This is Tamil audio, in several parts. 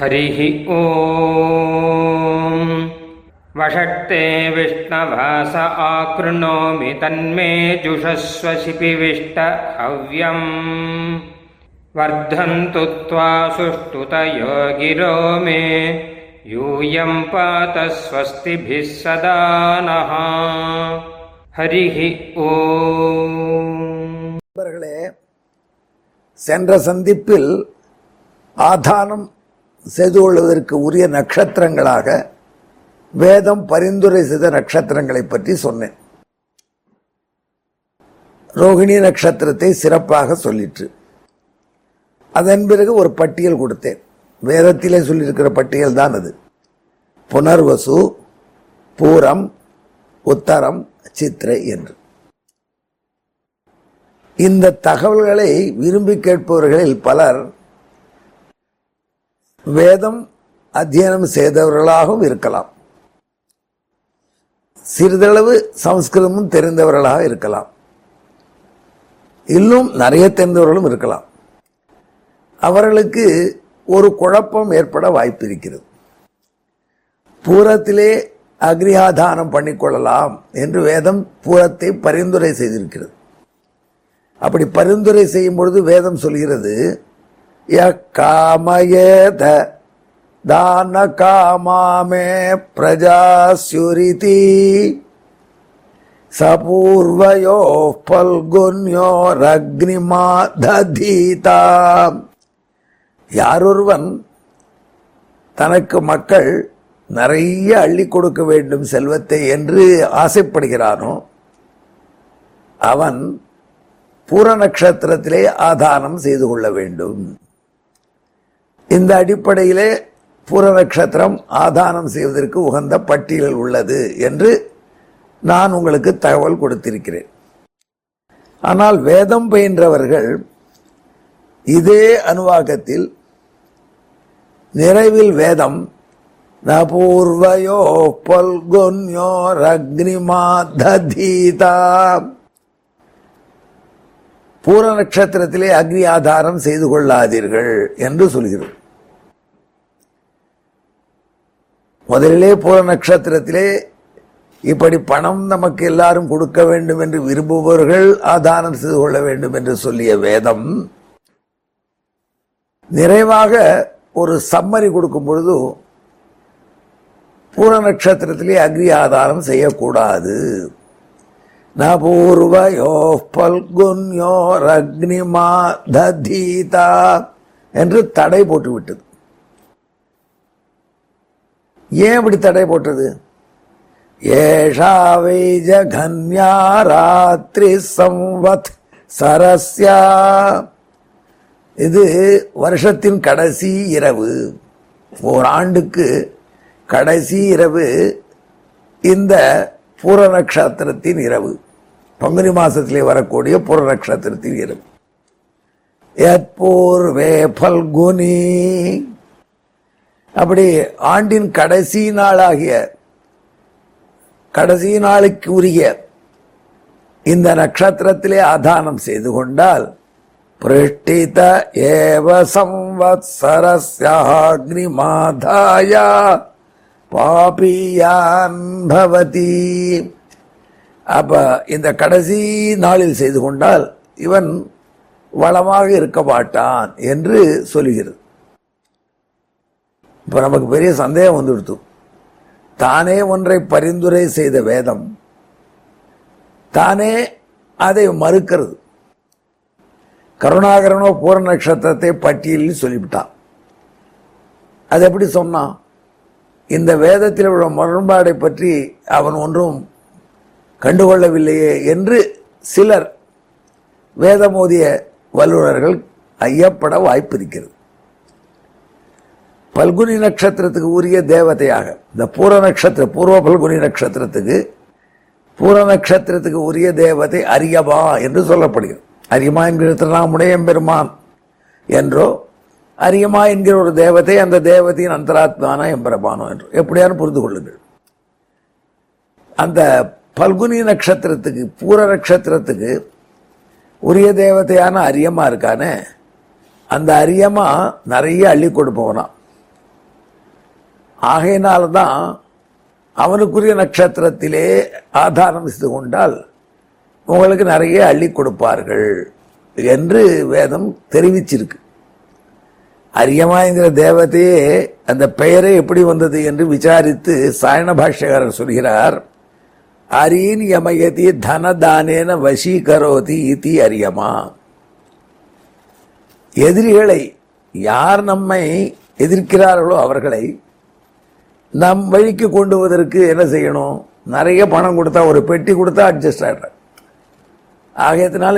हरिः ॐ वषट्ते विष्णवास आकृणोमि तन्मे जुषस्व शिपिविष्ट हव्यम् वर्धन्तु त्वा सुष्ठुतयो गिरो मे यूयं पात स्वस्तिभिः सदा नः हरिः ॐ நண்பர்களே சென்ற சந்திப்பில் ஆதானம் செய்து கொள்வதற்கு உரிய நட்சத்திரங்களாக வேதம் பரிந்துரை செய்த நட்சத்திரங்களை பற்றி சொன்னேன். ரோகிணி நட்சத்திரத்தை சிறப்பாக சொல்லிற்று. அதன் பிறகு ஒரு பட்டியல் கொடுத்தேன். வேதத்திலே சொல்லியிருக்கிற பட்டியல் தான் அது. புனர்வசு பூரம் உத்தரம் சித்திரை என்று. இந்த தகவல்களை விரும்பி கேட்பவர்களில் பலர் வேதம் அத்தியனம் செய்தவர்களாகவும் இருக்கலாம். சிறிதளவு சமஸ்கிருதமும் தெரிந்தவர்களாக இருக்கலாம். இன்னும் நிறைய தெரிந்தவர்களும் இருக்கலாம். அவர்களுக்கு ஒரு குழப்பம் ஏற்பட வாய்ப்பு இருக்கிறது. பூரத்திலே அக்னியாதானம் பண்ணிக்கொள்ளலாம் என்று வேதம் பூரத்தை பரிந்துரை செய்திருக்கிறது. அப்படி பரிந்துரை செய்யும் பொழுது வேதம் சொல்கிறது ய காமயேத தான காமாமே பிரஜாசுரிதி சபூர்வயோ பல்குன்யோ ரக்னிமா ததீதா யாரொருவன் தனக்கு மக்கள் நிறைய அள்ளி கொடுக்க வேண்டும் செல்வத்தை என்று ஆசைப்படுகிறானோ அவன் பூர நட்சத்திரத்திலே ஆதானம் செய்து கொள்ள வேண்டும். இந்த அடிப்படையிலே பூர நட்சத்திரம் ஆதானம் செய்வதற்கு உகந்த பட்டியல் உள்ளது என்று நான் உங்களுக்கு தகவல் கொடுத்திருக்கிறேன். ஆனால் வேதம் பயின்றவர்கள் இதே அனுவாகத்தில் நிறைவில் வேதம் நபூர்வயோ பல்குன்யோ ரக்னிமாததீதா பூர நட்சத்திரத்திலே அக்னி ஆதாரம் செய்து கொள்ளாதீர்கள் என்று சொல்கிறது. முதலிலே பூர நட்சத்திரத்திலே இப்படி பணம் நமக்கு எல்லாரும் கொடுக்க வேண்டும் என்று விரும்புபவர்கள் ஆதாரம் செய்து கொள்ள வேண்டும் என்று சொல்லிய வேதம் நிறைவாக ஒரு சம்மரி கொடுக்கும் பொழுது பூர நட்சத்திரத்திலே அக்னி ஆதாரம் செய்யக்கூடாது. நபூர்வயோ பல்குன்யோ ரக்னிமா ததீதா என்று தடை போட்டு விட்டது ஏன் இப்படி தடை போட்டது? ஏஷாவை ஜகன்யா ராத்திரி சம்வத் சரஸ்யா. இது வருஷத்தின் கடைசி இரவு. ஓராண்டுக்கு கடைசி இரவு. இந்த பூர நட்சத்திரத்தின் இரவு. பங்குனி மாசத்திலே வரக்கூடிய பூர நட்சத்திரத்தின் இரவு. ஏற்பூர்வே பல்குனி அப்படி ஆண்டின் கடைசி நாளாகிய கடைசி நாளுக்கு உரிய இந்த நட்சத்திரத்திலே ஆதானம் செய்து கொண்டால் பிருஷ்டித ஏவ சம்வத்சரஸ்யாக்னி மாதாயா பாபியான் பவதி. அப்ப இந்த கடைசி நாளில் செய்து கொண்டால் இவன் வளமாக இருக்க மாட்டான் என்று சொல்லுகிறது இப்ப நமக்கு பெரிய சந்தேகம் வந்துடுத்து தானே ஒன்றை பரிந்துரை செய்த வேதம் தானே அதை மறுக்கிறது. கருணாகரனோ பூர நட்சத்திரத்தை பட்டியலில் சொல்லிவிட்டான். அது எப்படி சொன்னான்? இந்த வேதத்தில் உள்ள முரண்பாடை பற்றி அவன் ஒன்றும் கண்டுகொள்ளவில்லையே என்று சிலர் வேதமோதிய வல்லுநர்கள் ஐயப்பட வாய்ப்பு இருக்கிறது பல்குனி நட்சத்திரத்துக்கு உரிய தேவதையாக இந்த பூர நட்சத்திர பூர்வ பல்குனி நட்சத்திரத்துக்கு பூர நட்சத்திரத்துக்கு உரிய தேவதை அரியமா என்று சொல்லப்படுகிறது. அரியமா என்கிற திருநாமுடைய பெருமான் என்றோ அரியமா என்கிற ஒரு தேவத்தை அந்த தேவதையின் அந்தராத்மான எம்பெருமானோ என்று. எப்படியானு புரிந்து கொள்ளுங்கள். அந்த பல்குனி நட்சத்திரத்துக்கு பூர நட்சத்திரத்துக்கு உரிய தேவதையான அரியமா இருக்கானே அந்த அரியமா நிறைய அள்ளி கொடுப்பவனாம் ஆகையினால்தான் அவனுக்குரிய நட்சத்திரத்திலே ஆதாரம் செய்து கொண்டால் உங்களுக்கு நிறைய அள்ளி கொடுப்பார்கள் என்று வேதம் தெரிவிச்சிருக்கு. அரியமாங்கிற தேவதையே அந்த பெயரே எப்படி வந்தது என்று விசாரித்து சாயண பாஷ்யகாரர் சொல்கிறார் அரியன் யமயதி தனதானேன வசீகரோதி இதி அரியமா? எதிரிகளை யார் நம்மை எதிர்க்கிறார்களோ அவர்களை நம் வழிக்கு கொண்டு வருவதற்கு என்ன செய்யணும்? நிறைய பணம் கொடுத்தா ஒரு பெட்டி கொடுத்தா அட்ஜஸ்ட் ஆகிடுற ஆகியத்தினால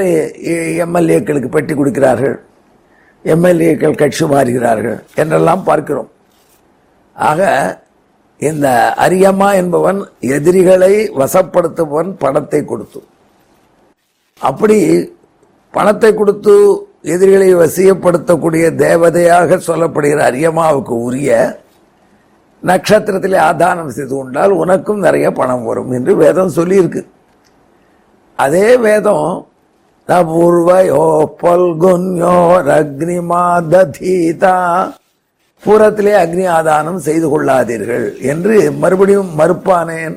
எம்எல்ஏக்களுக்கு பெட்டி கொடுக்கிறார்கள். எம்எல்ஏக்கள் கட்சி மாறுகிறார்கள் என்றெல்லாம் பார்க்கிறோம். ஆக இந்த அரியம்மா என்பவன் எதிரிகளை வசப்படுத்துபவன் பணத்தை கொடுத்து. அப்படி பணத்தை கொடுத்து எதிரிகளை வசியப்படுத்தக்கூடிய தேவதையாக சொல்லப்படுகிற அரியம்மாவுக்கு உரிய நட்சத்திரத்திலே ஆதானம் செய்து கொண்டால் உனக்கும் நிறைய பணம் வரும் என்று வேதம் சொல்லியிருக்கு. அதே வேதம் நபூர்வயோ பல்குன்யோ அக்னிமாதீதா பூரத்திலே அக்னி ஆதானம் செய்து கொள்ளாதீர்கள் என்று மறுபடியும் மறுப்பானேன்.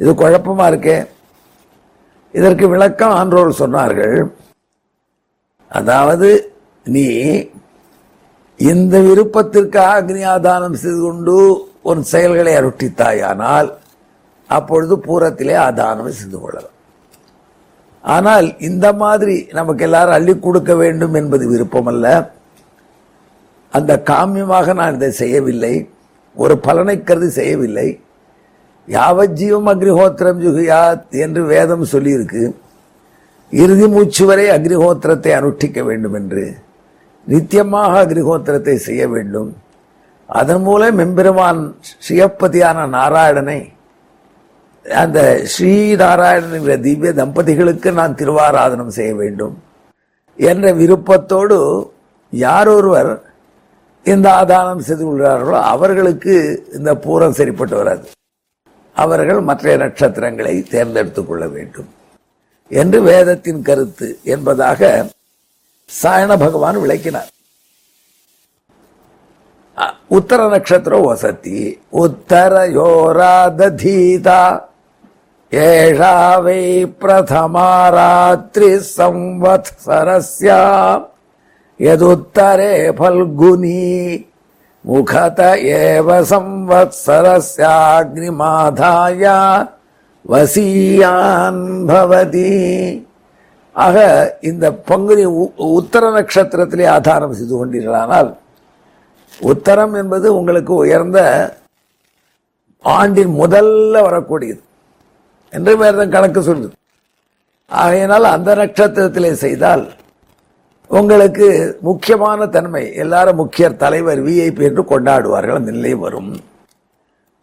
இது குழப்பமா இருக்கே? இதற்கு விளக்கம் ஆன்றோர் சொன்னார்கள். அதாவது நீ இந்த விருப்பத்திற்காக அக்னி ஆதானம் செய்து கொண்டு உன் செயல்களை அருட்டித்தாயானால் அப்பொழுது பூரத்திலே ஆதானம் செய்து கொள்ளலாம். ஆனால் இந்த மாதிரி நமக்கு எல்லாரும் அள்ளி கொடுக்க வேண்டும் என்பது விருப்பம் அல்ல அந்த காமியமாக நான் இதை செய்யவில்லை. ஒரு பலனை கருதி செய்யவில்லை. யாவஜீவம் அக்னிஹோத்திரம் ஜுகியாத் என்று வேதம் சொல்லியிருக்கு. இறுதி மூச்சு வரை அக்னிஹோத்திரத்தை அனுஷ்டிக்க வேண்டும் என்று. நித்தியமாக அக்னிஹோத்திரத்தை செய்ய வேண்டும். அதன் மூலம் எம்பெருமான் ஸ்ரீயப்பதியான நாராயணனை அந்த ஸ்ரீ நாராயணன் திவ்ய தம்பதிகளுக்கு நான் திருவாராதனம் செய்ய வேண்டும் என்ற விருப்பத்தோடு யாரொருவர் இந்த ஆதானம் செய்து கொள்கிறார்களோ அவர்களுக்கு இந்த பூரம் சரிப்பட்டு வராது. அவர்கள் மற்ற நட்சத்திரங்களை தேர்ந்தெடுத்துக் கொள்ள வேண்டும் என்று வேதத்தின் கருத்து என்பதாக சாயண பகவான் விளக்கினார். உத்தர நட்சத்திரம் வசதி உத்தர யோராதீதா வை பிரதமாராத்திரி ராத்திரி சம்வத்சரஸ்யா யதுத்தரே பல்குனி முகத ஏவ சம்வத்சரஸ்யாக்னிமாதாய வசியான் பவதி. ஆக இந்த பங்குனி உத்தர நட்சத்திரத்திலே ஆதாரம் செய்து கொண்டீர்களானால் உத்தரம் என்பது உங்களுக்கு உயர்ந்த ஆண்டின் முதல்ல வரக்கூடியது. என்று வேதம் கணக்கு சொல்லுது. ஆகையினால் அந்த நட்சத்திரத்திலே செய்தால் உங்களுக்கு முக்கியமான தன்மை எல்லாரும் முக்கிய தலைவர் விஐபி என்று கொண்டாடுவார்கள் அந்த நிலை வரும்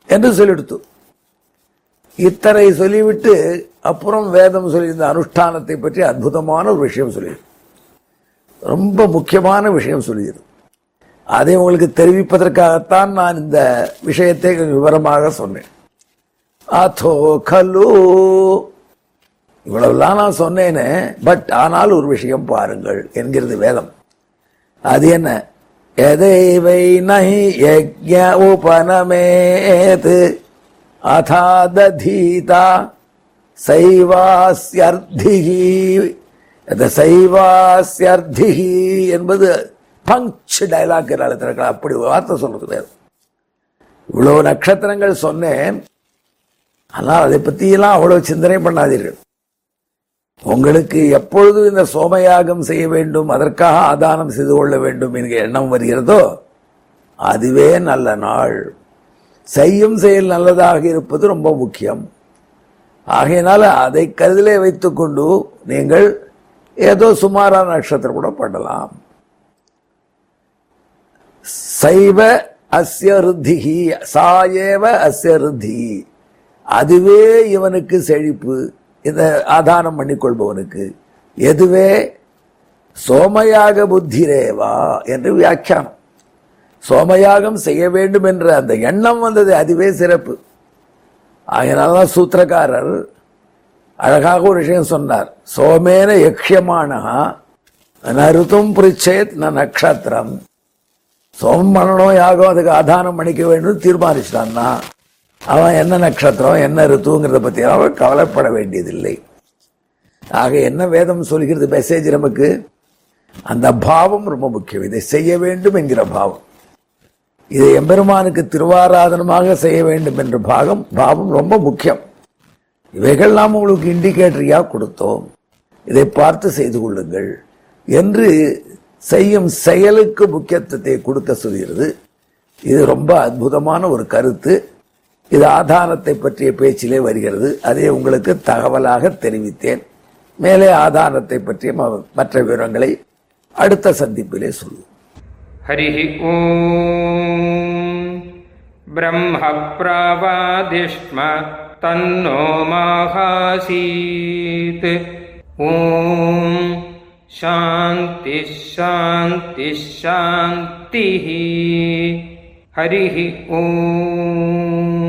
என்று சொல்லிடுத்து. இத்தனை சொல்லிவிட்டு அப்புறம் வேதம் சொல்லியிருந்த அனுஷ்டானத்தை பற்றி அற்புதமான ஒரு விஷயம் சொல்லி ரொம்ப முக்கியமான விஷயம் சொல்லியது அதை உங்களுக்கு தெரிவிப்பதற்காகத்தான் நான் இந்த விஷயத்தை விவரமாக சொன்னேன். அதோ கலு. இவ்வளவுலாம் நான் சொன்னேனே. பட் ஆனால் ஒரு விஷயம் பாருங்கள் என்கிறது வேதம். அது என்ன? எதைவை நகி யஜ்ஞ உபனமேது? அதாதீதா சைவாஸ்யர்த்திகி அந்த சைவாஸ்யர்த்திகி என்பது பங்க்ச் டைலாக் திறக்கலாம் அப்படி வார்த்தை சொல்றது வேதம். இவ்வளவு நட்சத்திரங்கள் சொன்னேன். ஆனால் அதை பற்றியெல்லாம் அவ்வளவு சிந்தனை பண்ணாதீர்கள். உங்களுக்கு எப்பொழுது இந்த சோமயாகம் செய்ய வேண்டும் அதற்காக ஆதானம் செய்து கொள்ள வேண்டும் என்கிற எண்ணம் வருகிறதோ அதுவே நல்ல நாள். செய்யும் செயல் நல்லதாக இருப்பது ரொம்ப முக்கியம். ஆகையினால அதை கருதிலே வைத்துக்கொண்டு நீங்கள் ஏதோ சுமாரான நட்சத்திரம் கூட பண்ணலாம். சைவ அஸ்ய ருத்திகி சாயேவ அஸ்ய ருத்தி அதுவே இவனுக்கு செழிப்பு. இதை ஆதானம் பண்ணிக்கொள்பவனுக்கு. எதுவே? சோமயாக புத்திரேவா என்று வியாக்கியானம். சோமயாகம் செய்ய வேண்டும் என்ற அந்த எண்ணம் வந்தது அதுவே சிறப்பு. அதனால்தான் சூத்திரக்காரர் அழகாக ஒரு விஷயம் சொன்னார். சோமேன யக்ஷமானஹா நருத்தும் பிரிச்சேத் ந நக்ஷத்திரம். சோம் பண்ணணும் யாகம் அதுக்கு ஆதானம் பண்ணிக்க வேண்டும் தீர்மானிச்சிட்டான்னா? அவன் என்ன நட்சத்திரம் என்ன ரித்துங்கிறத பற்றி அவன் கவலைப்பட வேண்டியதில்லை. ஆக என்ன வேதம் சொல்கிறது மெசேஜ் நமக்கு? அந்த பாவம் ரொம்ப முக்கியம். இதை செய்ய வேண்டும் என்கிற பாவம். இதை எம்பெருமானுக்கு திருவாராதனமாக செய்ய வேண்டும் என்ற பாகம் பாவம் ரொம்ப முக்கியம். இவைகள் நாம் உங்களுக்கு இண்டிகேட்டரியாக கொடுத்தோம். இதை பார்த்து செய்து கொள்ளுங்கள். என்று செய்யும் செயலுக்கு முக்கியத்துவத்தை கொடுக்க சொல்கிறது. இது ரொம்ப அற்புதமான ஒரு கருத்து. இது ஆதாரத்தை பற்றிய பேச்சிலே வருகிறது. அதை உங்களுக்கு தகவலாக தெரிவித்தேன். மேலே ஆதாரத்தை பற்றிய மற்ற விவரங்களை அடுத்த சந்திப்பிலே சொல்லுவோம் ஹரி ஓம். பிரம்ம தன்னோ மாகாசீத். ஓம். சாந்தி சாந்தி சாந்தி ஹரி ஓம்.